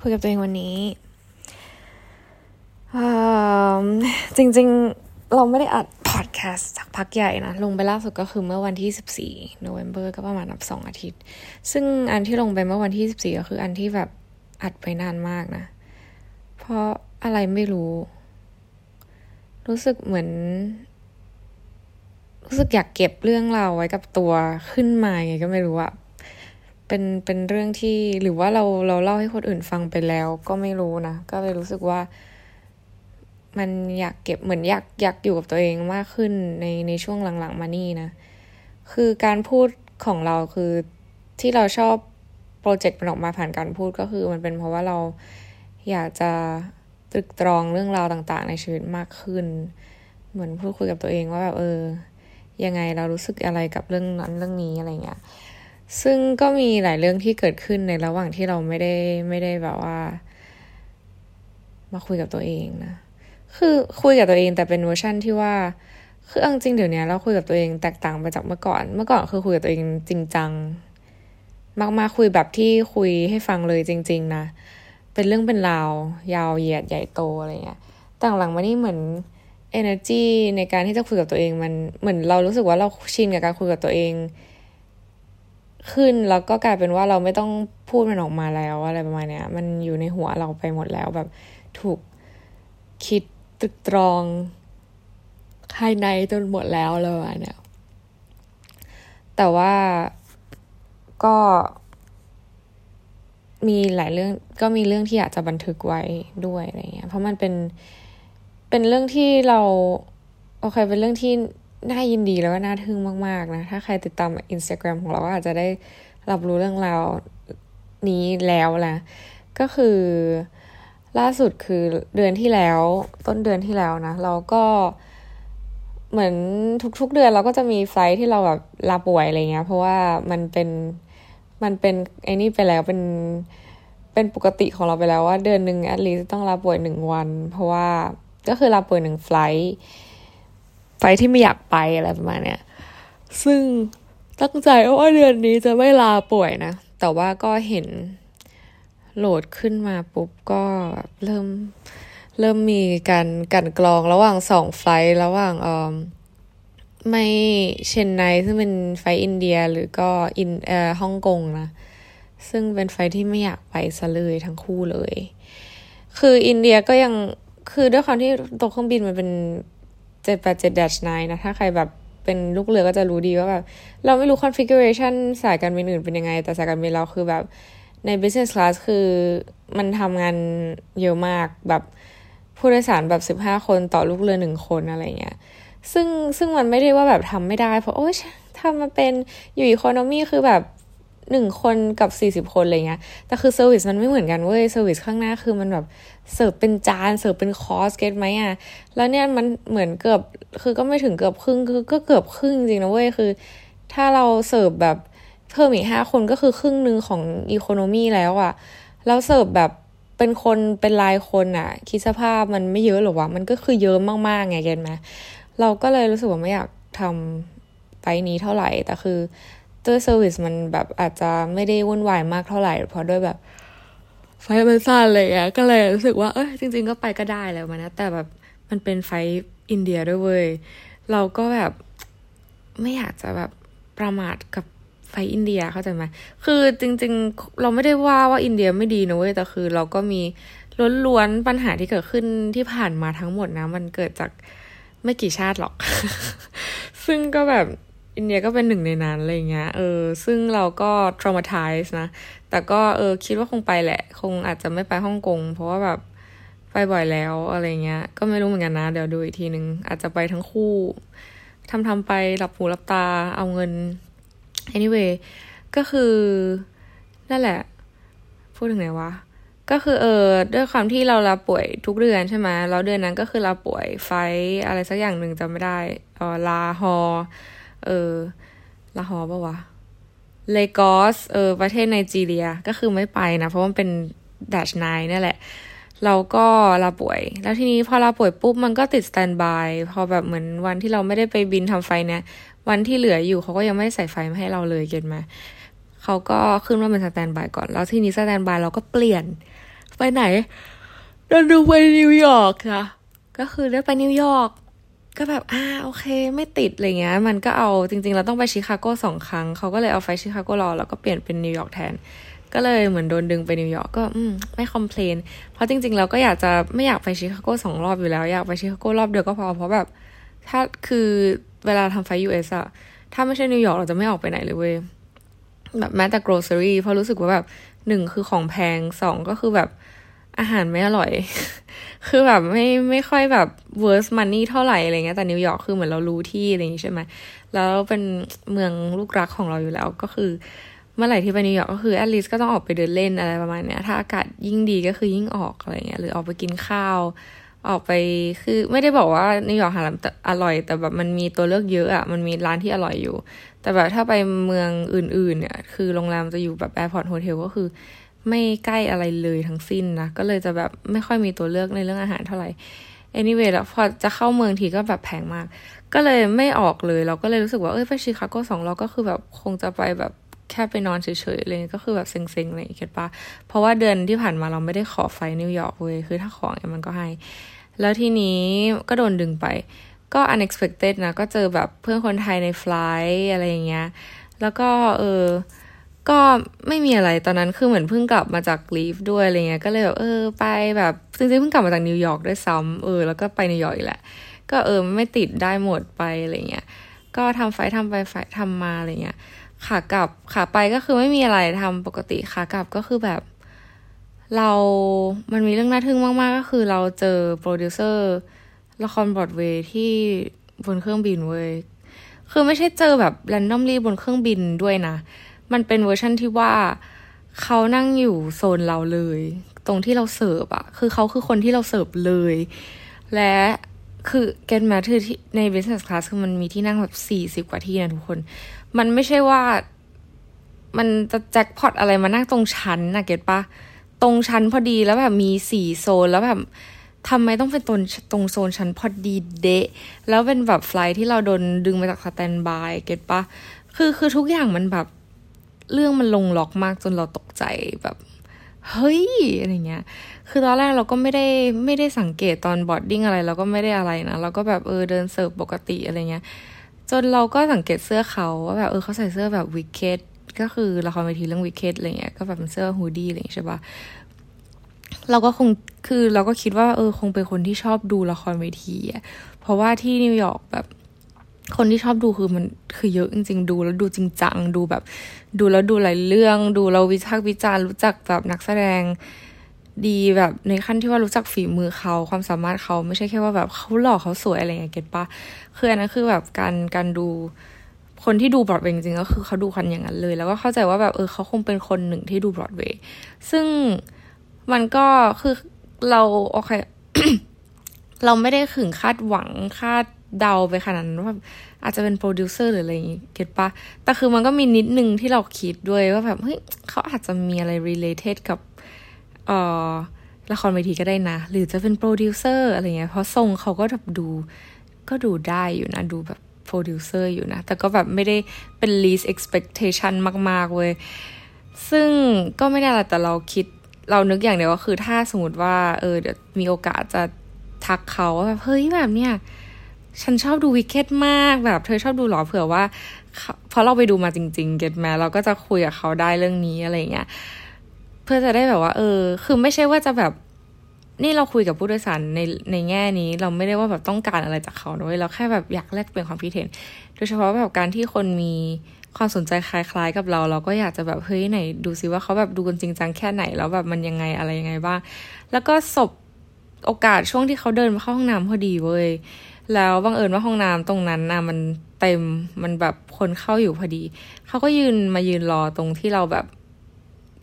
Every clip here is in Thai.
คุยกับตัวเองวันนี้ จริงๆ เราไม่ได้อัดพอดแคสต์สักพักใหญ่นะ ลงไปล่าสุดก็คือเมื่อวันที่ 14โนเวม ber ก็ประมาณนับสองอาทิตย์ ซึ่งอันที่ลงไปเมื่อวันที่ 14 ก็คืออันที่แบบอัดไปนานมากนะ เพราะอะไรไม่รู้ รู้สึกเหมือนรู้สึกอยากเก็บเรื่องเราไว้กับตัวขึ้นมาไงก็ไม่รู้อะ เป็นเป็นเรื่องที่หรือว่าเราเราเล่าให้คนอื่นฟังไปแล้ว ก็ไม่รู้นะ ก็เลยรู้สึกว่า มันอยากเก็บเหมือนอยากอยากอยู่กับตัวเองมากขึ้นในในช่วงหลังๆมานี่นะ คือการพูดของเราคือที่เราชอบโปรเจกต์มันออกมาผ่านการพูดก็คือ มันเป็นเพราะว่าเราอยากจะตรึกตรองเรื่องราวต่าง ๆ ในชีวิตมากขึ้น เหมือนพูดคุยกับตัวเองว่าแบบเออ ยังไงเรารู้สึกอะไรกับเรื่องนั้นเรื่องนี้อะไรเงี้ย ซึ่งก็มีหลายเรื่องที่เกิดขึ้นในระหว่างที่เราไม่ได้ไม่ได้แบบว่า มาคุยกับตัวเองนะ คือคุยกับตัวเองแต่เป็นเวอร์ชั่นที่ว่า คือจริงเดี๋ยวนี้เราคุยกับตัวเองแตกต่างไปจากเมื่อก่อน เมื่อก่อนคือคุยกับตัวเองจริงจังมากมาคุยแบบที่คุยให้ฟังเลยจริง ๆ นะ เป็นเรื่องเป็นราวยาวเหยียดใหญ่โตอะไรเงี้ยต่างหลังมานี่เหมือน energy ในการที่จะคุยกับตัวเองมันเหมือนเรารู้สึกว่าเราชินกับการคุยกับตัวเอง ขึ้นแล้วก็กลายเป็นว่าเราไม่ต้องพูดมันออกมาแล้วอะไรประมาณเนี้ย มันอยู่ในหัวเราไปหมดแล้วแบบถูกคิดตึกตรองภายในจนหมดแล้วเลยเนี่ย แต่ว่าก็มีหลายเรื่องก็มีเรื่องที่อยากจะบันทึกไว้ด้วยอะไรเงี้ย เพราะมันเป็นเป็นเรื่องที่เรา โอเค เป็นเรื่องที่ น่ายินดีแล้วก็น่าทึ่งมาก ๆ นะ ถ้าใครติดตามอินสตาแกรมของเราก็อาจจะได้รับรู้เรื่องราวนี้แล้วแหละก็คือล่าสุดคือเดือนที่แล้ว ต้นเดือนที่แล้วนะ เราก็เหมือนทุก ๆ เดือนเราก็จะมีไฟที่เราแบบลาป่วยอะไรเงี้ย เพราะว่ามันเป็นมันเป็นไอ้นี่ไปแล้วเป็นเป็นปกติของเราไปแล้วว่าเดือนหนึ่งแอดลีต้องลาป่วยหนึ่งวัน เพราะว่าก็คือลาป่วยหนึ่งไฟล์ ไฟที่ไม่อยากไปอะไรประมาณเนี้ยซึ่งตั้งใจว่าเดือนนี้จะไม่ลาป่วยนะ แต่ว่าก็เห็นโหลดขึ้นมาปุ๊บก็เริ่มเริ่มมีการกันกรองระหว่างสองไฟระหว่างเออไม่เชนไนซึ่งเป็นไฟอินเดียหรือก็อินเอ่อฮ่องกงนะซึ่งเป็นไฟที่ไม่อยากไปซะเลยทั้งคู่เลย คืออินเดียก็ยังคือด้วยความที่ตัวเครื่องบินมันเป็น เจ็ดแปดเจ็ด dash nine นะถ้าใครแบบเป็นลูกเรือก็จะรู้ดีว่าแบบเราไม่รู้ configuration สายการบินอื่นเป็นยังไง แต่สายการบินเราคือแบบใน business class คือมันทำงานเยอะมากแบบผู้โดยสารแบบสิบห้าคนต่อลูกเรือหนึ่งคนอะไรเงี้ยซึ่งซึ่งมันไม่ได้ว่าแบบทำไม่ได้เพราะโอ้ยทำมาเป็นอยู่ economy คือแบบหนึ่งคนกับสี่สิบคนอะไรเงี้ย แต่คือ service มันไม่เหมือนกันเว้ย service ข้างหน้าคือมันแบบ เสิร์ฟเป็นจานเสิร์ฟเป็น course get ไหมอะแล้วเนี่ยมันเหมือนเกือบคือก็ไม่ถึงเกือบครึ่งคือก็เกือบครึ่งจริงนะเว้ยคือ ถ้าเราเสิร์ฟแบบเพิ่มอีกห้าคนก็คือครึ่งหนึ่งของอีโคโนมีแล้วอะ่ะแล้วเสิร์ฟแบบเป็นคนเป็นรายคนอะ่ะ คิดสภาพมันไม่เยอะหรอวะมันก็คือเยอะมากๆไงเก็นไหมเราก็เลยรู้สึกว่าไม่อยากทำไปนี้เท่าไหร่แต่คือด้วยเซอร์วิสมันแบบอาจจะไม่ได้วุ่นวายมากเท่าไหร่ เพราะด้วยแบบ ไฟมันสั้นเลยอะก็เลยรู้สึกว่าเอ้ยจริง ๆ ก็ไปก็ได้แล้วมันนะแต่แบบมันเป็นไฟอินเดียด้วยเว้ยเราก็แบบไม่อยากจะแบบประมาทกับไฟอินเดียเข้าใจไหมคือจริง ๆ เราไม่ได้ว่าว่าอินเดียไม่ดีนะเว้ยแต่คือ เราก็มีล้วนๆปัญหาที่เกิดขึ้นที่ผ่านมาทั้งหมดนะ มันเกิดจากไม่กี่ชาติหรอก ซึ่งก็แบบอินเดียก็เป็นหนึ่งในนั้นอะไรเงี้ย เออ ซึ่งเราก็ traumatize นะ แต่ก็เออคิดว่าคงไปแหละ คงอาจจะไม่ไปฮ่องกง เพราะว่าแบบไปบ่อยแล้วอะไรเงี้ย ก็ไม่รู้เหมือนกันนะ เดี๋ยวดูอีกทีนึง อาจจะไปทั้งคู่ทำทำไปหลับหูหลับตาเอาเงิน anyway ก็คือนั่นแหละ พูดถึงไหนวะ ก็คือเออด้วยความที่เราลาป่วยทุกเดือนใช่ไหมแล้วเดือนนั้นก็คือลาป่วยไฟอะไรสักอย่างหนึ่งจำไม่ได้ออลาฮอ เออลาฮอปะวะ เลกอสเออประเทศไนจีเรียก็คือไม่ไปนะ เพราะมันเป็นดัชไนนี่แหละเราก็ลาป่วย แล้วทีนี้พอลาป่วยปุ๊บมันก็ติด standby พอแบบเหมือนวันที่เราไม่ได้ไปบินทำไฟเนี่ย วันที่เหลืออยู่เขาก็ยังไม่ใส่ flight มาให้เราเลย get ไหมเขาก็ขึ้นว่าเป็น standby ก่อน แล้วทีนี้ standby เราก็เปลี่ยน ไปไหนเดินดูไปนิวยอร์กค่ะก็คือได้ไปนิวยอร์ก ก็แบบอ่าโอเค ไม่ติดอะไรเงี้ย มันก็เอาจริงๆเราต้องไปชิคาโกสองครั้ง เขาก็เลยเอาไฟชิคาโกรอ แล้วก็เปลี่ยนเป็นนิวยอร์กแทน ก็เลยเหมือนโดนดึงไปนิวยอร์กก็อืมไม่ complain เพราะจริงๆ เราก็อยากจะไม่อยากไปชิคาโกสองรอบอยู่แล้ว อยากไปชิคาโกรอบเดียวก็พอเพราะแบบ ถ้าคือเวลาทำ flight US อะถ้าไม่ใช่นิวยอร์กเราจะไม่ออกไปไหนเลยเว้ยแบบแม้แต่ grocery เพราะรู้สึกว่าแบบหนึ่งคือของแพงสองก็คือแบบ อาหารไม่อร่อย คือแบบไม่ไม่ค่อยแบบ worth money เท่าไหร่อะไรเงี้ย แต่นิวยอร์กคือเหมือนเรารู้ที่อะไรอย่างงี้ใช่ไหม แล้วเป็นเมืองลูกรักของเราอยู่แล้วก็คือ เมื่อไหร่ที่ไปนิวยอร์กก็คือ at least ก็ต้องออกไปเดินเล่นอะไรประมาณเนี้ย ถ้าอากาศยิ่งดีก็คือยิ่งออกอะไรเงี้ย หรือออกไปกินข้าว ออกไป คือไม่ได้บอกว่านิวยอร์กอาหารอร่อย แต่แบบมันมีตัวเลือกเยอะอะมันมีร้านที่อร่อยอยู่ แต่แบบถ้าไปเมืองอื่นๆเนี่ย คือโรงแรมจะอยู่แบบ airport hotel ก็คือ ไม่ใกล้อะไรเลยทั้งสิ้นนะก็เลยจะแบบไม่ค่อยมีตัวเลือกในเรื่องอาหารเท่าไหร่ anyway แล้วพอจะเข้าเมืองทีก็แบบแพงมาก ก็เลยไม่ออกเลยเราก็เลยรู้สึกว่าเอ้ยไปชิคาโกสองเราก็คือแบบคงจะไปแบบแค่ไปนอนเฉยๆเลยก็คือแบบเซ็งๆเลย get ปะเพราะว่าเดือนที่ผ่านมาเราไม่ได้ขอไฟนิวยอร์กเว้ยคือถ้าขอเนี่ยมันก็ให้ แล้วทีนี้ก็โดนดึงไป ก็ unexpected นะ ก็เจอแบบเพื่อนคนไทยใน flight อะไรอย่างเงี้ย แล้วก็เออ ก็ไม่มีอะไรตอนนั้นคือเหมือนเพิ่งกลับมาจาก leave ด้วยอะไรเงี้ยก็เลยแบบเออไปแบบจริงๆเพิ่งกลับมาจากนิวยอร์กด้วยซ้ำเออแล้วก็ไปนิวยอร์กอีกแหละ ก็เออไม่ติดได้หมดไปอะไรเงี้ยก็ทำไฟทำไปไฟทำมาอะไรเงี้ยขากลับขาไปก็คือไม่มีอะไรทำปกติขากลับก็คือแบบ เรา มันมีเรื่องน่าทึ่งมาก ๆ ก็คือเราเจอโปรดิวเซอร์ละครบรอดเวย์ที่บนเครื่องบินเว้ยคือไม่ใช่เจอแบบ randomly บนเครื่องบินด้วยนะ มันเป็นเวอร์ชั่นที่ว่าเขานั่งอยู่โซนเราเลย ตรงที่เราเสิร์ฟอะคือเขาคือคนที่เราเสิร์ฟเลย และคือ again มันคือที่ใน business class คือมันมีที่นั่งแบบสี่สิบกว่าที่นะทุกคน มันไม่ใช่ว่า มันจะแจ็คพอตอะไรมานั่งตรงฉันนะ get ปะตรงฉันพอดีแล้วแบบมีสี่โซนแล้วแบบทำไมต้องเป็นตรงตรงโซนฉันพอดีเดะ แล้วเป็นแบบ flight ที่เราโดนดึงมาจาก standby get ปะคือคือทุกอย่างมันแบบ เรื่องมันลงล็อกมากจนเราตกใจแบบเฮ้ยอะไรเงี้ย คือตอนแรกเราก็ไม่ได้ไม่ได้สังเกตตอน boarding อะไรเราก็ไม่ได้อะไรนะเราก็แบบเออเดินเสิร์ฟปกติอะไรเงี้ย จนเราก็สังเกตเสื้อเขาว่าแบบเออเขาใส่เสื้อแบบ Wicked ก็คือละครเวทีเรื่อง Wicked อะไรเงี้ยก็แบบเป็นเสื้อ hoodie อะไรใช่ปะเราก็คงคือเราก็คิดว่าเออคงเป็นคนที่ชอบดูละครเวทีอะเพราะว่าที่นิวยอร์กแบบ คนที่ชอบดูคือมันคือเยอะจริง ๆ ดูแล้วดูจริงจังดูแบบ ดูแล้วดูหลายเรื่อง ดูเราวิจารวิจารณ์รู้จักแบบนักแสดงดีแบบในขั้นที่ว่ารู้จักฝีมือเขาความสามารถเขาไม่ใช่แค่ว่าแบบเขาหล่อเขาสวยอะไรอย่างเงี้ยเก็ตปะคืออันนั้นคือแบบการการดูคนที่ดูบรอดเวย์จริงๆก็คือเขาดูคันอย่างนั้นเลย แล้วก็เข้าใจว่าแบบเออเขาคงเป็นคนหนึ่งที่ดูบรอดเวย์ซึ่งมันก็คือเราโอเคเราไม่ได้ถึงคาดหวังคาด เดาไปขนาดนั้นว่าอาจจะเป็นโปรดิวเซอร์หรืออะไรอย่างงี้ get ปะแต่คือมันก็มีนิดนึงที่เราคิดด้วยว่าแบบเฮ้ยเขาอาจจะมีอะไร related กับเอ่อละครเวทีก็ได้นะ หรือจะเป็นโปรดิวเซอร์อะไรเงี้ยเพราะทรงเขาก็แบบดูก็ดูได้อยู่นะดูแบบโปรดิวเซอร์อยู่นะ แต่ก็แบบไม่ได้เป็น least expectation มาก ๆ เว้ย ซึ่งก็ไม่ได้ละแต่เราคิดเรานึกอย่างเดียวก็คือถ้าสมมติว่า เออเดี๋ยวมีโอกาสจะทักเขาว่าแบบ เฮ้ยแบบเนี้ย ฉันชอบดูวิกเก็ตมากแบบเธอชอบดูหรอเผื่อว่าเพราะเราไปดูมาจริง ๆ เก็ตแมเราก็จะคุยกับเขาได้เรื่องนี้อะไรเงี้ยเพื่อจะได้แบบว่า เออ คือไม่ใช่ว่าจะแบบ นี่เราคุยกับผู้โดยสารในในแง่นี้ เราไม่ได้ว่าแบบต้องการอะไรจากเขาด้วยเราแค่แบบอยากแลกเปลี่ยนความคิดเห็นโดยเฉพาะแบบการที่คนมีความสนใจคล้ายๆกับเรา เราก็อยากจะแบบเฮ้ยไหน ดูซิว่าเขาแบบดูกันจริงจังแค่ไหนแล้วแบบมันยังไงอะไรยังไงบ้างแล้วก็ศพโอกาสช่วงที่เขาเดินมาเข้าห้องน้ำพอดีเว้ย แล้วบังเอิญว่าห้องน้ำตรงนั้นนะมันเต็มมันแบบคนเข้าอยู่พอดี เขาก็ยืนมายืนรอตรงที่เราแบบ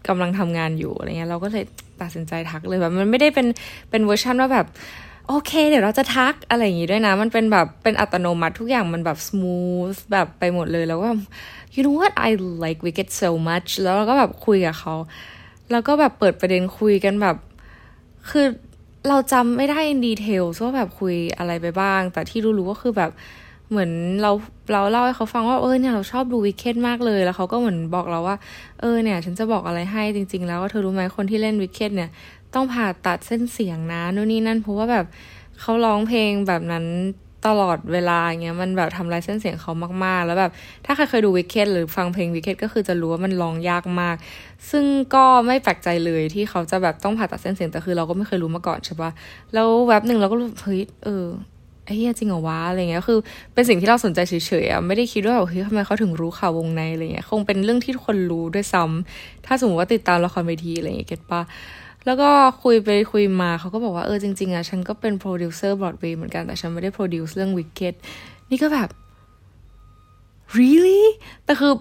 กำลังทำงานอยู่อะไรเงี้ยเราก็เลยตัดสินใจทักเลยแบบ มันไม่ได้เป็นเป็นเวอร์ชันว่าแบบโอเค เดี๋ยวเราจะทักอะไรอย่างงี้ด้วยนะ มันเป็นแบบเป็นอัตโนมัติทุกอย่างมันแบบ smooth แบบไปหมดเลยแล้วก็ you know what I like Wicked so much แล้วเราก็แบบคุยกับเขา แล้วก็แบบเปิดประเด็นคุยกันแบบ คือ เราจำไม่ได้ในดีเทลว่าแบบคุยอะไรไปบ้าง แต่ที่รู้ๆก็คือแบบเหมือนเราเราเล่าให้เขาฟังว่าเออเนี่ยเราชอบดูวิกเก็ตมากเลย แล้วเขาก็เหมือนบอกเราว่า เออเนี่ย ฉันจะบอกอะไรให้จริง ๆ แล้วเธอรู้ไหมคนที่เล่นวิกเก็ตเนี่ย ต้องผ่าตัดเส้นเสียงนะนู่นนี่นั่นเพราะว่าแบบเขาร้องเพลงแบบนั้น ตลอดเวลาเงี้ยมันแบบทำลายเส้นเสียงเขามากๆ แล้วแบบถ้าใครเคยดูวิกเก็ตหรือฟังเพลงวิกเก็ตก็คือจะรู้ว่ามันร้องยากมาก ซึ่งก็ไม่แปลกใจเลยที่เขาจะแบบต้องผ่าตัดเส้นเสียงแต่คือเราก็ไม่เคยรู้มาก่อนใช่ปะแล้วแวบหนึ่งเราก็รู้เฮ้ยเออไอ้เหี้ยจริงเหรอวะอะไรเงี้ยคือเป็นสิ่งที่เราสนใจเฉยๆอะไม่ได้คิดว่าแบบเฮ้ยทำไมเขาถึงรู้ข่าววงในอะไรเงี้ยคงเป็นเรื่องที่ทุกคนรู้ด้วยซ้ำถ้าสมมติว่าติดตามละครเวทีอะไรเงี้ยเก็ตปะ แล้วก็คุยไปคุยมาเขาก็บอกว่าเออจริง ๆอะฉันก็เป็นโปรดิวเซอร์บรอดเวย์เหมือนกันแต่ฉันไม่ได้ produce เรื่อง Wicked นี่ก็แบบ really แต่คือ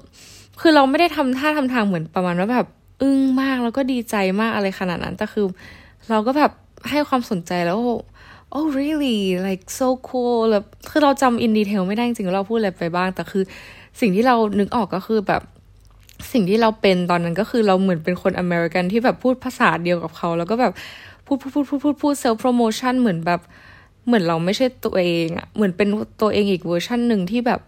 คือเราไม่ได้ทำท่าทำทางเหมือนประมาณว่าแบบ อึ้งมากแล้วก็ดีใจมากอะไรขนาดนั้น แต่คือ เราก็แบบให้ความสนใจแล้ว oh really like so cool แบบคือเราจำ in detail ไม่ได้จริงๆเราพูดอะไรไปบ้าง แต่คือสิ่งที่เรานึกออกก็คือแบบ สิ่งที่เราเป็นตอนนั้นก็คือเราเหมือนเป็นคนอเมริกันที่แบบพูดภาษาเดียวกับเขา แล้วก็แบบพูดพูดพูดพูดพูดพูดเซลล์โปรโมชั่นเหมือนแบบเหมือนเราไม่ใช่ตัวเองอะเหมือนเป็นตัวเองอีกเวอร์ชันหนึ่งที่แบบ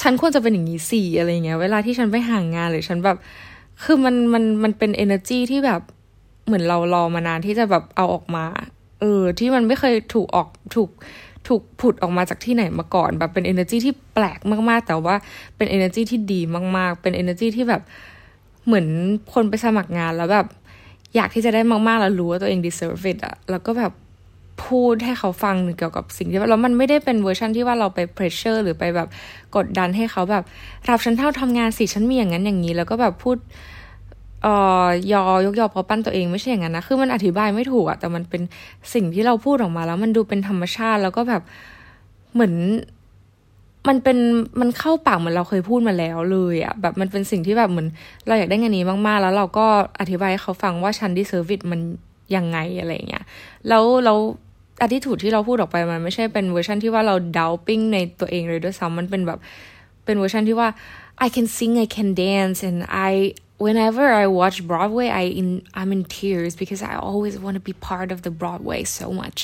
ฉันควรจะเป็นอย่างนี้สี่อะไรเงี้ย เวลาที่ฉันไปห่างงานหรือฉันแบบ คือมันมันมันเป็น energy ที่แบบเหมือนเรารอมานานที่จะแบบเอาออกมา เออ ที่มันไม่เคยถูกออกถูก ถูกผุดออกมาจากที่ไหนมาก่อน แบบเป็น energy ที่แปลกมากๆ แต่ว่าเป็น energy ที่ดีมากๆ เป็น energy ที่แบบเหมือนคนไปสมัครงานแล้วแบบ อยากที่จะได้มากๆ แล้วรู้ว่าตัวเอง deserve it อะแล้วก็แบบพูดให้เขาฟังเกี่ยวกับสิ่งที่แล้วมันไม่ได้เป็นเวอร์ชันที่ว่าเราไป pressure หรือไปแบบกดดันให้เขาแบบรับฉันเท่าทำงานสิฉันมีอย่างนั้นอย่างนี้ แล้วก็แบบพูด เอ่อยอยกยอพอปั้นตัวเองไม่ใช่อย่างนั้นนะ คือมันอธิบายไม่ถูกอะแต่มันเป็นสิ่งที่เราพูดออกมาแล้ว มันดูเป็นธรรมชาติแล้วก็แบบเหมือนมันเป็นมันเข้าปากเหมือนเราเคยพูดมาแล้วเลยอะแบบมันเป็นสิ่งที่แบบเหมือน เราอยากได้งานนี้มากๆ แล้วเราก็อธิบายให้เขาฟังว่าฉัน deserve มันยังไงอะไรเงี้ยแล้วแล้ว attitude ที่เราพูดออกไปมันไม่ใช่เป็นเวอร์ชันที่ว่าเรา doubting ในตัวเองเลยด้วยซ้ำมันเป็นแบบเป็นเวอร์ชันที่ว่า I can sing I can dance and I whenever I watch Broadway I in I'm in tears because I always want to be part of the Broadway so much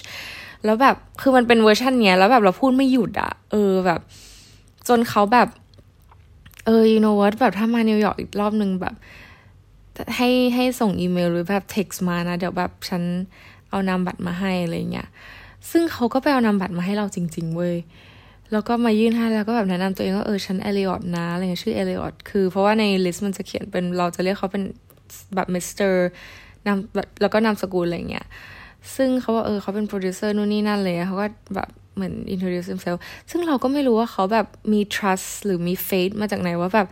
แล้วแบบคือมันเป็นเวอร์ชันเนี้ยแล้วแบบเราพูดไม่หยุดอะเออแบบ จนเขาแบบ เออ you know what แบบถ้ามานิวยอร์กอีกรอบหนึ่งแบบ ให้ให้ส่งอีเมลหรือแบบ text มานะ เดี๋ยวแบบฉันเอานามบัตรมาให้อะไรเงี้ยซึ่งเขาก็ไปเอานามบัตรมาให้เราจริง ๆ เว้ย แล้วก็มายื่นให้แล้วก็แบบแนะนำตัวเองว่าเออฉันเอลิออตนะอะไรเงี้ยชื่อเอลิออตคือเพราะว่าใน list มันจะเขียนเป็นเราจะเรียกเขาเป็นแบบมิสเตอร์นามแล้วก็นามสกุลอะไรเงี้ยซึ่งเขาว่าเออเขาเป็นโปรดิวเซอร์นู่นนี่นั่นเลยเขาก็แบบเหมือน introduce himself ซึ่งเราก็ไม่รู้ว่าเขาแบบมี trust หรือมี faith มาจากไหนว่าแบบ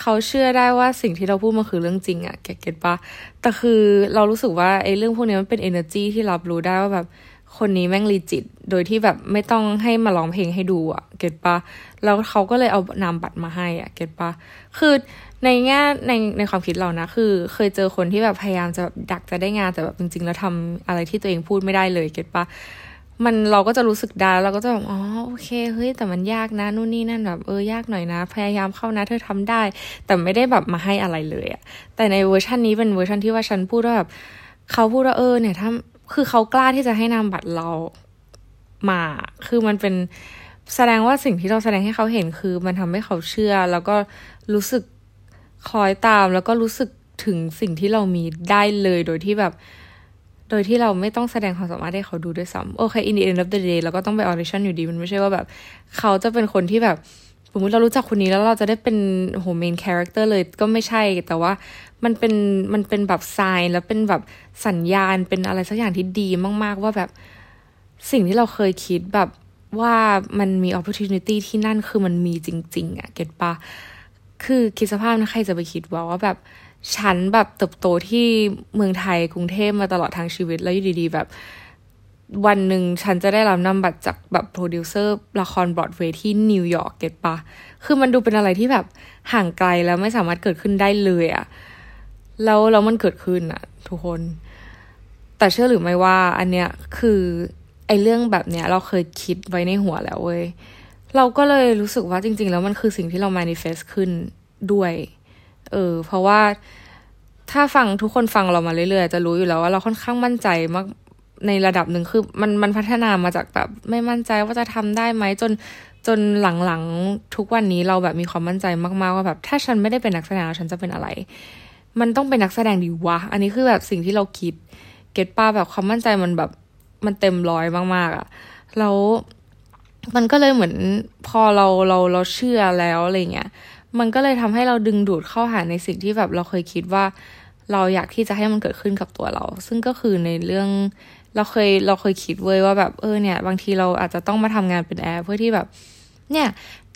เขาเชื่อได้ว่าสิ่งที่เราพูดมันคือเรื่องจริงอะ get ปะแต่คือเรารู้สึกว่าไอ้เรื่องพวกนี้มันเป็น energy ที่รับรู้ได้ว่าแบบ คนนี้แม่ง legit โดยที่แบบไม่ต้องให้มาร้องเพลงให้ดูอะ get ปะแล้วเขาก็เลยเอานามบัตรมาให้อะ get ปะคือในแง่ในในความคิดเรานะ คือเคยเจอคนที่แบบพยายามจะดักจะได้งานแต่แบบจริง ๆ แล้วทำอะไรที่ตัวเองพูดไม่ได้เลย get ปะมันเราก็จะรู้สึกได้เราก็จะแบบอ๋อโอเคเฮ้ยแต่มันยากนะนู่นนี่นั่นแบบเออยากหน่อยนะ พยายามเข้านะ เธอทำได้ แต่ไม่ได้แบบมาให้อะไรเลยอะแต่ในเวอร์ชันนี้เป็นเวอร์ชันที่ว่าฉันพูดว่าแบบเขาพูดว่าเออเนี่ยถ้า คือเขากล้าที่จะให้นามบัตรเรามา คือมันเป็นแสดงว่าสิ่งที่เราแสดงให้เขาเห็นคือ มันทำให้เขาเชื่อ แล้วก็รู้สึกคล้อยตาม แล้วก็รู้สึกถึงสิ่งที่เรามีได้เลยโดยที่แบบ โดยที่เราไม่ต้องแสดงความสามารถให้เขาดูด้วยซ้ำโอเค in the end of the day เราก็ต้องไป audition อยู่ดี มันไม่ใช่ว่าแบบ เขาจะเป็นคนที่แบบ สมมติเรารู้จักคนนี้แล้วเราจะได้เป็นโห main character เลยก็ไม่ใช่ แต่ว่ามันเป็นมันเป็นแบบ sign แล้วเป็นแบบสัญญาณเป็นอะไรสักอย่างที่ดีมาก ๆ ว่าแบบสิ่งที่เราเคยคิดแบบว่ามันมี opportunity ที่นั่นคือมันมีจริง ๆอะ get ปะคือคิดสภาพนะใครจะไปคิดว่าว่าแบบฉันแบบเติบโตที่เมืองไทยกรุงเทพมาตลอดทางชีวิตแล้วอยู่ดีๆแบบ วันหนึ่งฉันจะได้รับนามบัตรจากแบบโปรดิวเซอร์ละครบรอดเวย์ที่นิวยอร์ก get ปะ คือมันดูเป็นอะไรที่แบบห่างไกลแล้วไม่สามารถเกิดขึ้นได้เลยอะแล้วแล้วมันเกิดขึ้นอะทุกคน แต่เชื่อหรือไม่ว่า อันเนี้ยคือไอเรื่องแบบเนี้ยเราเคยคิดไว้ในหัวแล้วเว้ย เราก็เลยรู้สึกว่าจริง ๆ แล้วมันคือสิ่งที่เรา manifest ขึ้นด้วย เออ เพราะว่าถ้าฟังทุกคนฟังเรามาเรื่อยๆ จะรู้อยู่แล้วว่าเราค่อนข้างมั่นใจมาก ในระดับหนึ่งคือมันมันพัฒนามาจากแบบไม่มั่นใจว่าจะทำได้ไหมจนจนหลังๆทุกวันนี้เราแบบมีความมั่นใจมากๆว่าแบบถ้าฉันไม่ได้เป็นนักแสดงฉันจะเป็นอะไร มันต้องเป็นนักแสดงดีวะ อันนี้คือแบบสิ่งที่เราคิด เก็ตป้าแบบความมั่นใจมันแบบมันเต็มร้อยมากๆอะ่ะแล้วมันก็เลยเหมือนพอเราเราเราเชื่อแล้วอะไรเงี้ย มันก็เลยทำให้เราดึงดูดเข้าหาในสิ่งที่แบบเราเคยคิดว่า เราอยากที่จะให้มันเกิดขึ้นกับตัวเรา ซึ่งก็คือในเรื่อง เราเคยเราเคยคิดเว้ยว่าแบบเออเนี่ย บางทีเราอาจจะต้องมาทำงานเป็นแอร์เพื่อที่แบบ เนี่ย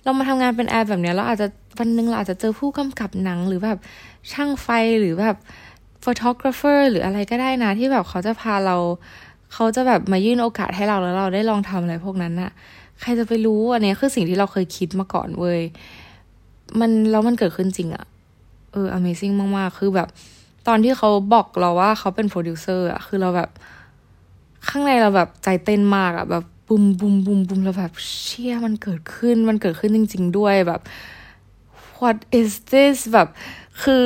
เรามาทำงานเป็นแอร์แบบเนี้ยเราอาจจะวันหนึ่งเราอาจจะเจอผู้กำกับหนังหรือแบบช่างไฟหรือแบบ photographer หรืออะไรก็ได้นะ ที่แบบเขาจะพาเรา เขาจะแบบมายื่นโอกาสให้เราแล้วเราได้ลองทำอะไรพวกนั้นน่ะ ใครจะไปรู้อันนี้คือสิ่งที่เราเคยคิดมาก่อนเว้ยมันแล้วมันเกิดขึ้นจริงอะเออ amazing มาก ๆ คือแบบ ตอนที่เขาบอกเราว่าเขาเป็นโปรดิวเซอร์อะคือเราแบบ ข้างในเราแบบใจเต้นมากอะแบบบุมบุมบุมบุมเราแบบเชี่ยมันเกิดขึ้นมันเกิดขึ้นจริง ๆ ด้วยแบบ what is this แบบคือ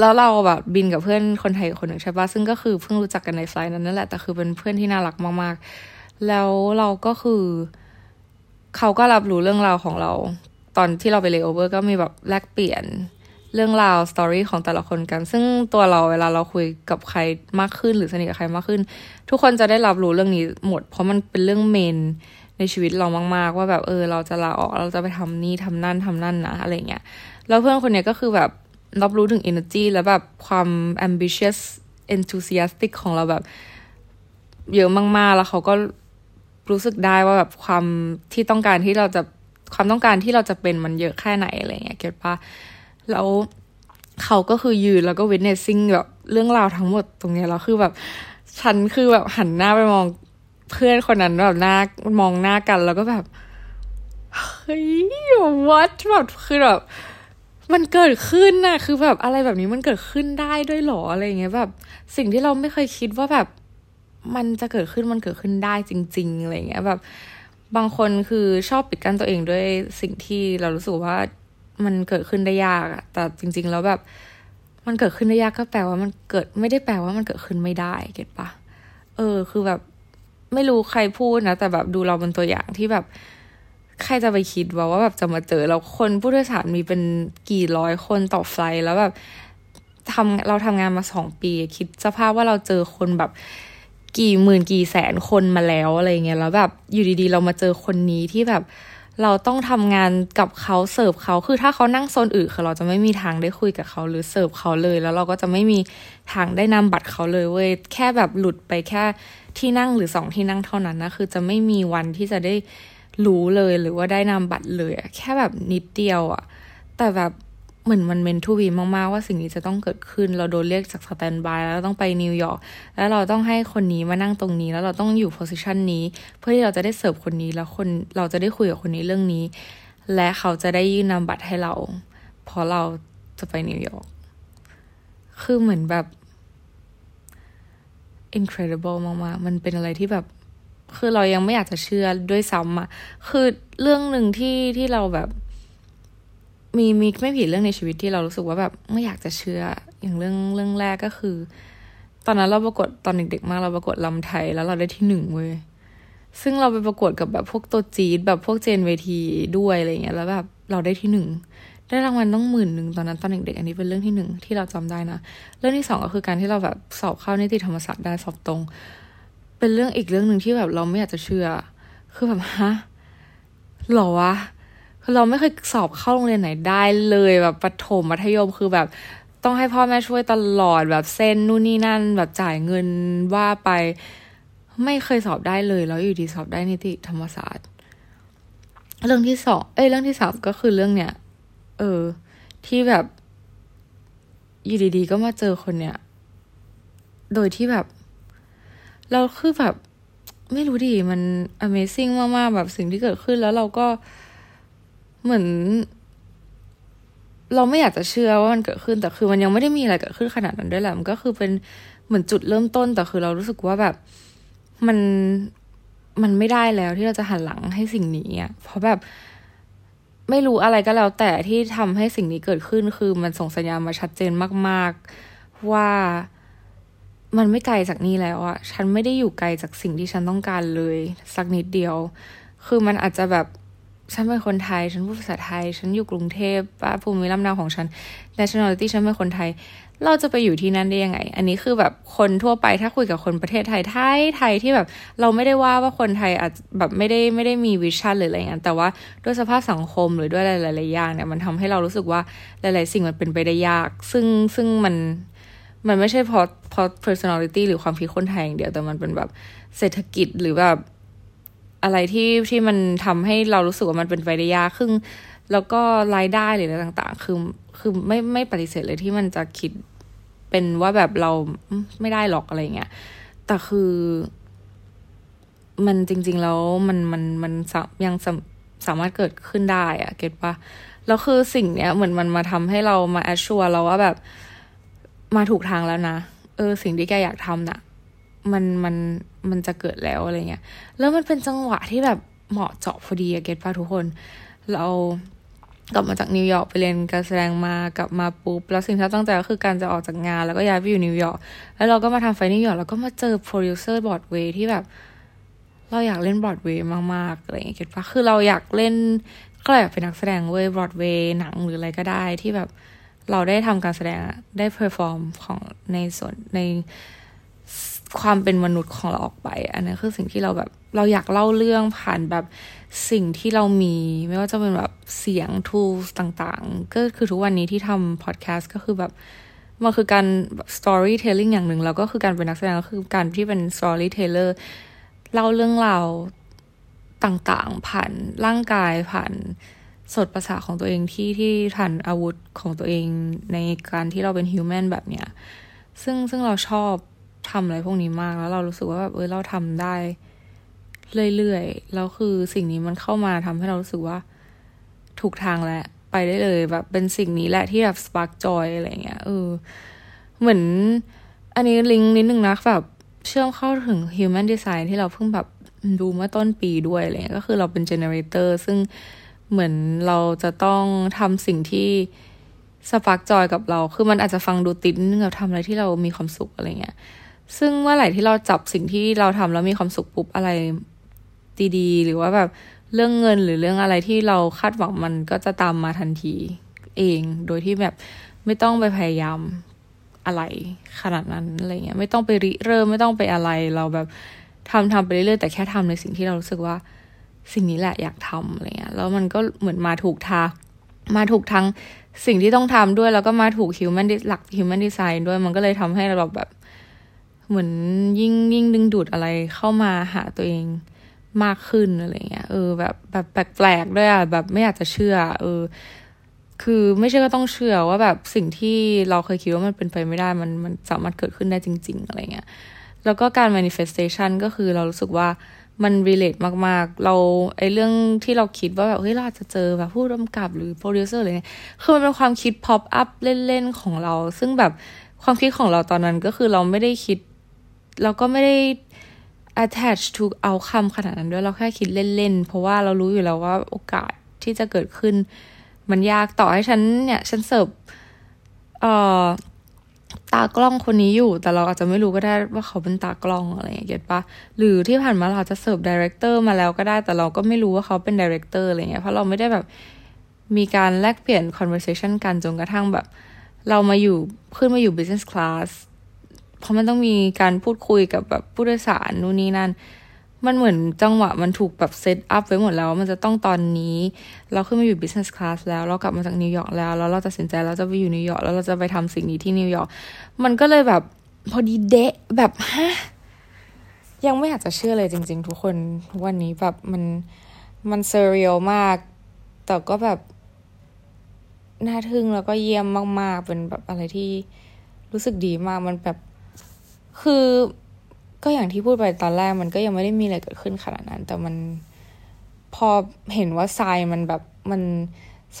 แล้วเราแบบบินกับเพื่อนคนไทยคนหนึ่งใช่ปะซึ่งก็คือเพิ่งรู้จักกันใน flight นั้นนั่นแหละ แต่คือเป็นเพื่อนที่น่ารักมากๆ แล้วเราก็คือ เขาก็รับรู้เรื่องราวของเรา ตอนที่เราไปเลโอเวอร์ก็มีแบบแลกเปลี่ยน เรื่องราว story ของแต่ละคนกัน ซึ่งตัวเราเวลาเราคุยกับใครมากขึ้น หรือสนิทกับใครมากขึ้น ทุกคนจะได้รับรู้เรื่องนี้หมด เพราะมันเป็นเรื่องเมนในชีวิตเรามาก ๆ ว่าแบบเออ เราจะลาออกเราจะไปทำนี่ทำนั่นทำนั่นนะอะไรเงี้ยแล้วเพื่อนคนเนี้ยก็คือแบบรับรู้ถึง energy แล้วแบบความ ambitious enthusiastic ของเราแบบ เยอะมาก ๆ แล้วเขาก็รู้สึกได้ว่าแบบความที่ต้องการที่เราจะความต้องการที่เราจะเป็นมันเยอะแค่ไหนอะไรเงี้ยเก็ตปะ แล้วเขาก็คือยืนแล้วก็ witnessing แบบเรื่องราวทั้งหมดตรงนี้แล้วคือแบบฉันคือแบบหันหน้าไปมองเพื่อนคนนั้นแบบหน้ามองหน้ากันแล้วก็แบบเฮ้ย what แบบคือแบบมันเกิดขึ้นน่ะคือแบบอะไรแบบนี้มันเกิดขึ้นได้ด้วยหรออะไรเงี้ยแบบ สิ่งที่เราไม่เคยคิดว่าแบบ มันจะเกิดขึ้นมันเกิดขึ้นได้จริง ๆอะไรเงี้ยแบบ บางคนคือชอบปิดกั้นตัวเองด้วยสิ่งที่เรารู้สึกว่า มันเกิดขึ้นได้ยากอะแต่จริง ๆ แล้วแบบ มันเกิดขึ้นได้ยากก็แปลว่ามันเกิดไม่ได้แปลว่ามันเกิดขึ้นไม่ได้เก็ตปะเออ คือแบบ ไม่รู้ใครพูดนะ แต่แบบดูเราเป็นตัวอย่างที่แบบ ใครจะไปคิดว่าว่าแบบจะมาเจอแล้วคนผู้โดยสารมีเป็นกี่ร้อยคนต่อไฟล์แล้วแบบทำเราทำงานมาสองปี คิดสภาพว่าเราเจอคนแบบกี่หมื่นกี่แสนคนมาแล้วอะไรเงี้ยแล้วแบบอยู่ดีๆ เรามาเจอคนนี้ที่แบบ เราต้องทำงานกับเขาเสิร์ฟเขาคือถ้าเขานั่งโซนอื่นคือเราจะไม่มีทางได้คุยกับเขาหรือเสิร์ฟเขาเลย แล้วเราก็จะไม่มีทางได้นามบัตรเขาเลยเว้ยแค่แบบหลุดไปแค่ที่นั่งหรือสองที่นั่งเท่านั้นนะคือจะไม่มีวันที่จะได้รู้เลยหรือว่าได้นามบัตรเลยแค่แบบนิดเดียวอะแต่แบบ เหมือนมัน meant to be มาก ๆ ว่าสิ่งนี้จะต้องเกิดขึ้น เราโดนเรียกจาก standby แล้วต้องไปนิวยอร์กแล้วเราต้องให้คนนี้มานั่งตรงนี้ แล้วเราต้องอยู่ position นี้ เพื่อที่เราจะได้เสิร์ฟคนนี้แล้วคนเราจะได้คุยกับคนนี้เรื่องนี้ และเขาจะได้ยื่นนำบัตรให้เราเพราะเราจะไปนิวยอร์กคือเหมือนแบบ incredible มากๆมันเป็นอะไรที่แบบ คือเรายังไม่อยากจะเชื่อด้วยซ้ำอะคือเรื่องหนึ่งที่ที่เราแบบ มีมีไม่ผิดเรื่องในชีวิตที่เรารู้สึกว่าแบบไม่อยากจะเชื่ออย่างเรื่องเรื่องแรกก็คือ ตอนนั้นเราประกวดตอนเด็กๆมากเราประกวดลำไทยแล้วเราได้ที่หนึ่งเว้ยซึ่งเราไปประกวดกับแบบพวกตัวจีดแบบพวกเจนเวทีด้วยอะไรเงี้ยแล้วแบบเราได้ที่หนึ่งได้รางวัลต้องหมื่นหนึ่งตอนนั้นตอนเด็กๆอันนี้เป็นเรื่องที่หนึ่งที่เราจำได้นะเรื่องที่สองก็คือการที่เราแบบสอบเข้านิติธรรมศาสตร์ได้สอบตรง เป็นเรื่องอีกเรื่องหนึ่งที่แบบเราไม่อยากจะเชื่อ คือแบบฮะหรอวะ คือเราไม่เคยสอบเข้าโรงเรียนไหนได้เลยแบบประถมมัธยมคือแบบต้องให้พ่อแม่ช่วยตลอดแบบเส้นนู่นนี่นั่น แบบจ่ายเงินว่าไป ไม่เคยสอบได้เลย แล้วอยู่ดีสอบได้นิติธรรมศาสตร์ เรื่องที่สองเอ้ยเรื่องที่สามก็คือเรื่องเนี้ยเออ ที่แบบอยู่ดีๆก็มาเจอคนเนี้ยโดยที่แบบ เราคือแบบ ไม่รู้ดิมัน Amazing มากๆแบบสิ่งที่เกิดขึ้นแล้วเราก็ เหมือน เราไม่อยากจะเชื่อว่ามันเกิดขึ้นแต่คือมันยังไม่ได้มีอะไรเกิดขึ้นขนาดนั้นด้วยแหละมันก็คือเป็นเหมือนจุดเริ่มต้นแต่คือเรารู้สึกว่าแบบมันมันไม่ได้แล้วที่เราจะหันหลังให้สิ่งนี้อะเพราะแบบไม่รู้อะไรก็แล้วแต่ที่ทำให้สิ่งนี้เกิดขึ้นคือมันส่งสัญญาณมาชัดเจนมาก ๆ ว่ามันไม่ไกลจากนี่แล้วอะฉันไม่ได้อยู่ไกลจากสิ่งที่ฉันต้องการเลย สักนิดเดียว คือมันอาจจะแบบ ฉันเป็นคนไทย ฉันพูดภาษาไทย ฉันอยู่กรุงเทพป้าภูมิลำเนาของฉัน nationality ฉันเป็นคนไทย เราจะไปอยู่ที่นั่นได้ยังไง อันนี้คือแบบคนทั่วไปถ้าคุยกับคนประเทศไทยไทยไทยที่แบบ เราไม่ได้ว่าว่าคนไทยอาจแบบไม่ได้ไม่ได้มีวิชั่นหรืออะไรเงี้ยแต่ว่าด้วยสภาพสังคมหรือด้วยหลายๆอย่างเนี่ยมันทำให้เรารู้สึกว่าหลาย ๆ สิ่งมันเป็นไปได้ยาก ซึ่งซึ่งมันมันไม่ใช่เพราะเพราะ personality หรือความคิดคนไทยอย่างเดียวแต่มันเป็นแบบเศรษฐกิจหรือแบบ อะไรที่ที่มันทำให้เรารู้สึกว่ามันเป็นไปได้ยากครึ่งแล้วก็รายได้หรืออะไรต่าง ๆ คือคือไม่ไม่ปฏิเสธเลยที่มันจะคิดเป็นว่าแบบเราไม่ได้หรอกอะไรเงี้ยแต่คือ มันจริง ๆ แล้วมันมันมันยังสามารถเกิดขึ้นได้อะเก็ตปะแล้วคือสิ่งเนี้ยเหมือนมันมาทำให้เรามาแอชชัวเราว่าแบบมาถูกทางแล้วนะ เออ สิ่งที่แกอยากทำนะ่ะ มันมัน มันจะเกิดแล้วอะไรเงี้ย แล้วมันเป็นจังหวะที่แบบเหมาะเจาะพอดีอะ get ปะทุกคน เรากลับมาจากนิวยอร์กไปเรียนการแสดงมากลับมาปุ๊บแล้วสิ่งที่ตั้งใจก็คือการจะออกจากงานแล้วก็ย้ายไปอยู่นิวยอร์กแล้วเราก็มาทำไฟนิวยอร์กแล้วก็มาเจอโปรดิวเซอร์บรอดเวย์ที่แบบ เราอยากเล่นบรอดเวย์มากๆอะไรอย่างเงี้ย get ปะคือเราอยากเล่นก็อยากเป็นนักแสดงเว้ยบรอดเวย์หนังหรืออะไรก็ได้ที่แบบเราได้ทำการแสดงได้ perform ของในส่วนใน ความเป็นมนุษย์ของเราออกไป อันนั้นคือสิ่งที่เราแบบเราอยากเล่าเรื่องผ่านแบบสิ่งที่เรามี ไม่ว่าจะเป็นแบบเสียง tools ต่างๆ ก็คือทุกวันนี้ที่ทำพอดแคสต์ก็คือแบบมันคือการ storytelling อย่างหนึ่งแล้วก็คือการเป็นนักแสดงก็คือการที่เป็น storyteller เล่าเรื่องราวต่างๆ ผ่านร่างกายผ่านสดประสาของตัวเองที่ที่ผ่านอาวุธของตัวเองในการที่เราเป็นฮิวแมนแบบเนี้ยซึ่งซึ่งเราชอบ ทำอะไรพวกนี้มากแล้วเรารู้สึกว่าแบบเออเราทำได้เรื่อยๆแล้วคือสิ่งนี้มันเข้ามาทำให้เรารู้สึกว่าถูกทางแล้วไปได้เลยแบบเป็นสิ่งนี้แหละที่แบบสปาร์กจอยอะไรเงี้ยเออเหมือน อันนี้ลิงก์นิดนึงนะแบบเชื่อมเข้าถึง Human Design ที่เราเพิ่งแบบดูเมื่อต้นปีด้วยอะไรเงี้ยก็คือเราเป็น generator ซึ่งเหมือนเราจะต้องทำสิ่งที่ spark joy กับเรา คือมันอาจจะฟังดูนิดนึงเราทำอะไรที่เรามีความสุขอะไรเงี้ย ซึ่งเมื่อไหร่ที่เราจับสิ่งที่เราทำแล้วมีความสุขปุ๊บอะไรดีๆ หรือว่าแบบเรื่องเงินหรือเรื่องอะไรที่เราคาดหวังมันก็จะตามมาทันทีเองโดยที่แบบไม่ต้องไปพยายามอะไรขนาดนั้นอะไรเงี้ยไม่ต้องไปริเริ่มไม่ต้องไปอะไรเราแบบทำทำไปเรื่อยๆแต่แค่ทำในสิ่งที่เรารู้สึกว่าสิ่งนี้แหละอยากทำอะไรเงี้ยแล้วมันก็เหมือนมาถูกทางมาถูกทั้งสิ่งที่ต้องทำด้วยแล้วก็มาถูกฮิวแมนหลักฮิวแมนดีไซน์ด้วยมันก็เลยทำให้เราแบบ เหมือนยิ่งยิ่งดึงดูดอะไรเข้ามาหาตัวเองมากขึ้นอะไรเงี้ยเออแบบแบบแปลกๆด้วยอะแบบไม่อยากจะเชื่อ เออ คือไม่ใช่ก็ต้องเชื่อว่าแบบสิ่งที่เราเคยคิดว่ามันเป็นไปไม่ได้มันมันสามารถเกิดขึ้นได้จริง ๆ อะไรเงี้ยแล้วก็การ manifestation ก็คือเรารู้สึกว่ามัน relate มาก ๆ เราไอเรื่องที่เราคิดว่าแบบเฮ้ยเราอาจจะเจอแบบผู้กำกับหรือโปรดิวเซอร์อะไรเงี้ยคือมันเป็นความคิด pop up เล่น ๆ ของเรา ซึ่งแบบความคิดของเราตอนนั้นก็คือเราไม่ได้คิด เราก็ไม่ได้ attach to outcome ขนาดนั้นด้วยเราแค่คิดเล่นๆ เพราะว่าเรารู้อยู่แล้วว่าโอกาสที่จะเกิดขึ้น มันยากต่อให้ฉันเนี่ย ฉันเสิร์ฟเอ่อตากล้องคนนี้อยู่ แต่เราอาจจะไม่รู้ก็ได้ว่าเขาเป็นตากล้องอะไรอย่างเงี้ย get ปะหรือที่ผ่านมาเราจะเสิร์ฟ director มาแล้วก็ได้ แต่เราก็ไม่รู้ว่าเขาเป็น director อะไรเงี้ยเพราะเราไม่ได้แบบมีการแลกเปลี่ยน conversation กันจนกระทั่งแบบ เรามาอยู่ขึ้นมาอยู่ business class เพราะมันต้องมีการพูดคุยกับแบบผู้โดยสารนู่นนี่นั่น มันเหมือนจังหวะมันถูกแบบ set up ไว้หมดแล้ว มันจะต้องตอนนี้ เราขึ้นมาอยู่ business class แล้ว เรากลับมาจากนิวยอร์กแล้ว แล้วเราตัดสินใจเราจะไปอยู่นิวยอร์กแล้วเราจะไปทำสิ่งนี้ที่นิวยอร์ก มันก็เลยแบบพอดีเดะแบบฮะยังไม่อยากจะเชื่อเลยจริง ๆ ทุกคนวันนี้แบบมันมัน surreal มาก แต่ก็แบบน่าทึ่งแล้วก็เยี่ยมมาก ๆ เป็นแบบอะไรที่รู้สึกดีมากมันแบบ คือก็อย่างที่พูดไปตอนแรกมันก็ยังไม่ได้มีอะไรเกิดขึ้นขนาดนั้น แต่มันพอเห็นว่าทรายมันแบบมัน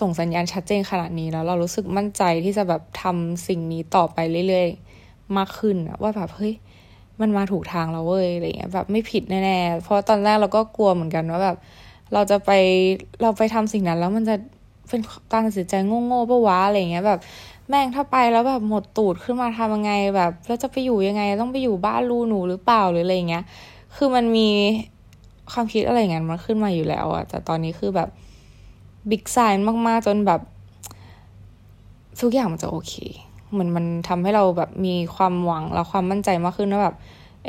ส่งสัญญาณชัดเจนขนาดนี้แล้ว เรารู้สึกมั่นใจที่จะแบบทำสิ่งนี้ต่อไปเรื่อยๆ มากขึ้นว่าแบบเฮ้ยมันมาถูกทางแล้วเว้ยอะไรเงี้ยแบบไม่ผิดแน่ๆเพราะตอนแรกเราก็กลัวเหมือนกันว่าแบบ เราจะไปเราไปทำสิ่งนั้นแล้วมันจะเป็นการตัดสินใจโง่ๆปะวะอะไรเงี้ยแบบ แม่งถ้าไปแล้วแบบหมดตูดขึ้นมาทำยังไงแบบแล้วจะไปอยู่ยังไง ต้องไปอยู่บ้านลูหนูหรือเปล่าหรืออะไรเงี้ย คือมันมีความคิดอะไรอย่างนั้นมันขึ้นมาอยู่แล้วอะแต่ตอนนี้คือแบบบิ๊กไซน์มากๆ จนแบบ ทุกอย่างมันจะโอเคเหมือนมันทำให้เราแบบมีความหวังแล้วความมั่นใจมากขึ้นว่าแบบ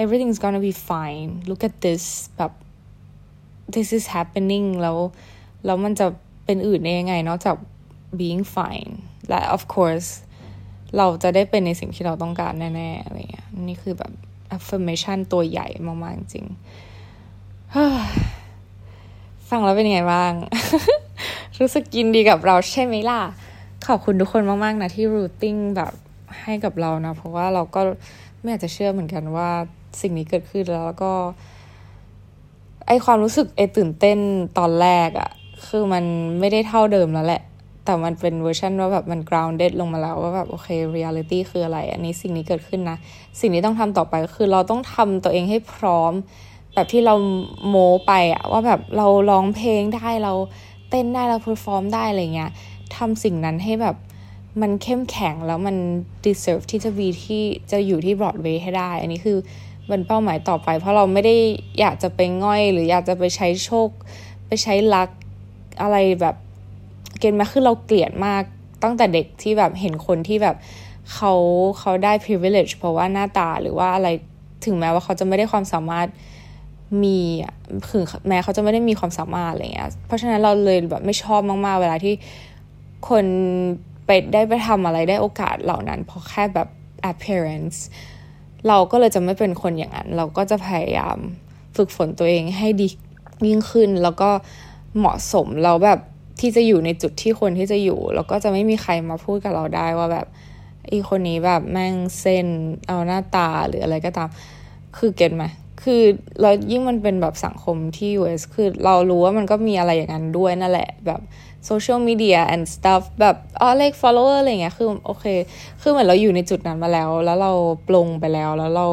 everything's gonna be fine look at this แบบ this is happening แล้วแล้วมันจะเป็นอื่นได้ยังไงนอกจาก being fine และ of course เราจะได้เป็นในสิ่งที่เราต้องการแน่ๆอะไรเงี้ยนี่คือแบบ affirmation ตัวใหญ่มากๆจริงฟังแล้วเป็นยังไงบ้าง รู้สึกยินดีกับเราใช่ไหมล่ะ ขอบคุณทุกคนมาก ๆ นะ ที่รูติ้งแบบให้กับเรานะ เพราะว่าเราก็ไม่อยากจะเชื่อเหมือนกันว่าสิ่งนี้เกิดขึ้นแล้วก็ ไอความรู้สึกไอตื่นเต้นตอนแรกอะคือมันไม่ได้เท่าเดิมแล้วแหละ แต่มันเป็นเวอร์ชันว่าแบบมัน grounded ลงมาแล้วว่าแบบโอเค reality คืออะไร อันนี้สิ่งนี้เกิดขึ้นนะ สิ่งนี้ต้องทำต่อไปก็คือเราต้องทำตัวเองให้พร้อม แบบที่เราโม้ไปอะว่าแบบเราร้องเพลงได้เราเต้นได้เรา perform ได้อะไรเงี้ยทำสิ่งนั้นให้แบบมันเข้มแข็งแล้วมัน deserve ที่จะมีที่จะอยู่ที่บรอดเวย์ให้ได้ อันนี้คือเป็นเป้าหมายต่อไป เพราะเราไม่ได้อยากจะไปง่อย หรืออยากจะไปใช้โชค ไปใช้ลักอะไรแบบ เกณฑ์มาคือเราเกลียดมากตั้งแต่เด็กที่แบบเห็นคนที่แบบเขาเขาได้ privilege เพราะว่าหน้าตาหรือว่าอะไรถึงแม้ว่าเขาจะไม่ได้ความสามารถมีคือแม้เขาจะไม่ได้มีความสามารถอะไรเงี้ย เพราะฉะนั้นเราเลยแบบไม่ชอบมากๆ เวลาที่คนไปได้ไปทำอะไรได้โอกาสเหล่านั้น เพราะแค่แบบ appearance เราก็เลยจะไม่เป็นคนอย่างนั้น เราก็จะพยายามฝึกฝนตัวเองให้ดียิ่งขึ้น แล้วก็เหมาะสมเราแบบ ที่จะอยู่ในจุดที่คนที่จะอยู่ แล้วก็จะไม่มีใครมาพูดกับเราได้ว่าแบบไอีคนนี้แบบแม่งเส้นเอาหน้าตาหรืออะไรก็ตาม คือเก็ตไหมคือเรายิ่งมันเป็นแบบสังคมที่ US คือเรารู้ว่ามันก็มีอะไรอย่างนั้นด้วยนั่นแหละแบบโซเชียลมีเดีย and stuff แบบอ๋อเลข follower อะไรเงี้ยคือโอเค คือเหมือนเราอยู่ในจุดนั้นมาแล้ว แล้วเราปลงไปแล้วแล้วเรา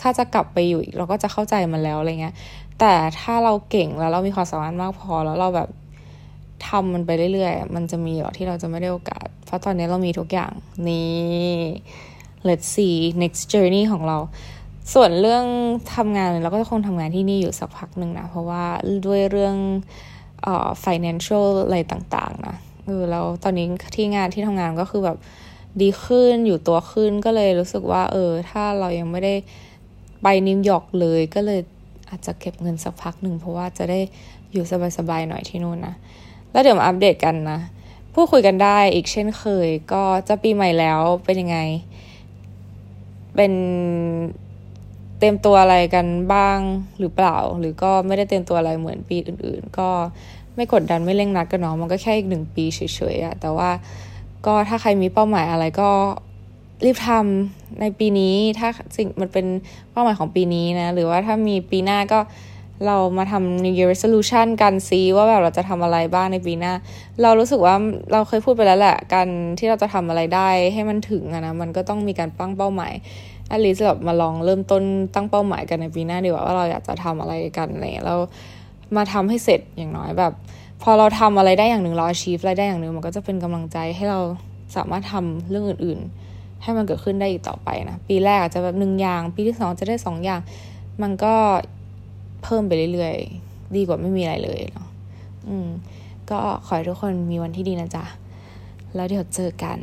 ถ้าจะกลับไปอยู่อีกเราก็จะเข้าใจมันแล้วอะไรเงี้ยแต่ถ้าเราเก่งแล้วเรามีความสามารถมากพอแล้วเราแบบ ทำมันไปเรื่อยๆ มันจะมีหรอที่เราจะไม่ได้โอกาส เพราะตอนนี้เรามีทุกอย่างนี่ let's see next journey ของเรา ส่วนเรื่องทำงานเราก็คงทำงานที่นี่อยู่สักพักหนึ่งนะ เพราะว่าด้วยเรื่องเอ่อ financial อะไรต่างๆนะเออแล้วตอนนี้ที่งานที่ทำงานก็คือแบบดีขึ้นอยู่ตัวขึ้นก็เลยรู้สึกว่า เออ ถ้าเรายังไม่ได้ไปนิวยอร์กเลยก็เลยอาจจะเก็บเงินสักพักหนึ่งเพราะว่าจะได้อยู่สบายๆหน่อยที่นู่นนะ แล้วเดี๋ยวมาอัปเดตกันนะ พูดคุยกันได้อีกเช่นเคย ก็จะปีใหม่แล้วเป็นยังไง เป็นเต็มตัวอะไรกันบ้างหรือเปล่า หรือก็ไม่ได้เต็มตัวอะไรเหมือนปีอื่น ๆ ก็ไม่กดดันไม่เร่งนัดกันเนาะมันก็แค่อีกหนึ่งปีเฉยๆอะแต่ว่าก็ถ้าใครมีเป้าหมายอะไรก็รีบทำในปีนี้ถ้าสิ่งมันเป็นเป้าหมายของปีนี้นะ หรือว่าถ้ามีปีหน้าก็ เรามาทำ New Year Resolution กันซีว่าแบบเราจะทำอะไรบ้างในปีหน้า เรารู้สึกว่าเราเคยพูดไปแล้วแหละ การที่เราจะทำอะไรได้ให้มันถึงอะนะ มันก็ต้องมีการปั้งเป้าหมายอลิซแบบมาลองเริ่มต้นตั้งเป้าหมายกันในปีหน้าดีกว่าว่าเราอยากจะทำอะไรกันอะไรแล้วมาทำให้เสร็จอย่างน้อยแบบ พอเราทำอะไรได้อย่างหนึ่งเรา achieve อะไรได้อย่างหนึ่งมันก็จะเป็นกำลังใจให้เราสามารถทำเรื่องอื่น ๆ ให้มันเกิดขึ้นได้อีกต่อไปนะปีแรกอาจจะแบบหนึ่งอย่าง ปีที่สองจะได้สองอย่าง มันก็ เพิ่มไปเรื่อยๆ ดีกว่าไม่มีอะไรเลยเนาะอืม ก็ขอให้ทุกคนมีวันที่ดีนะจ๊ะ แล้วเดี๋ยวเจอกัน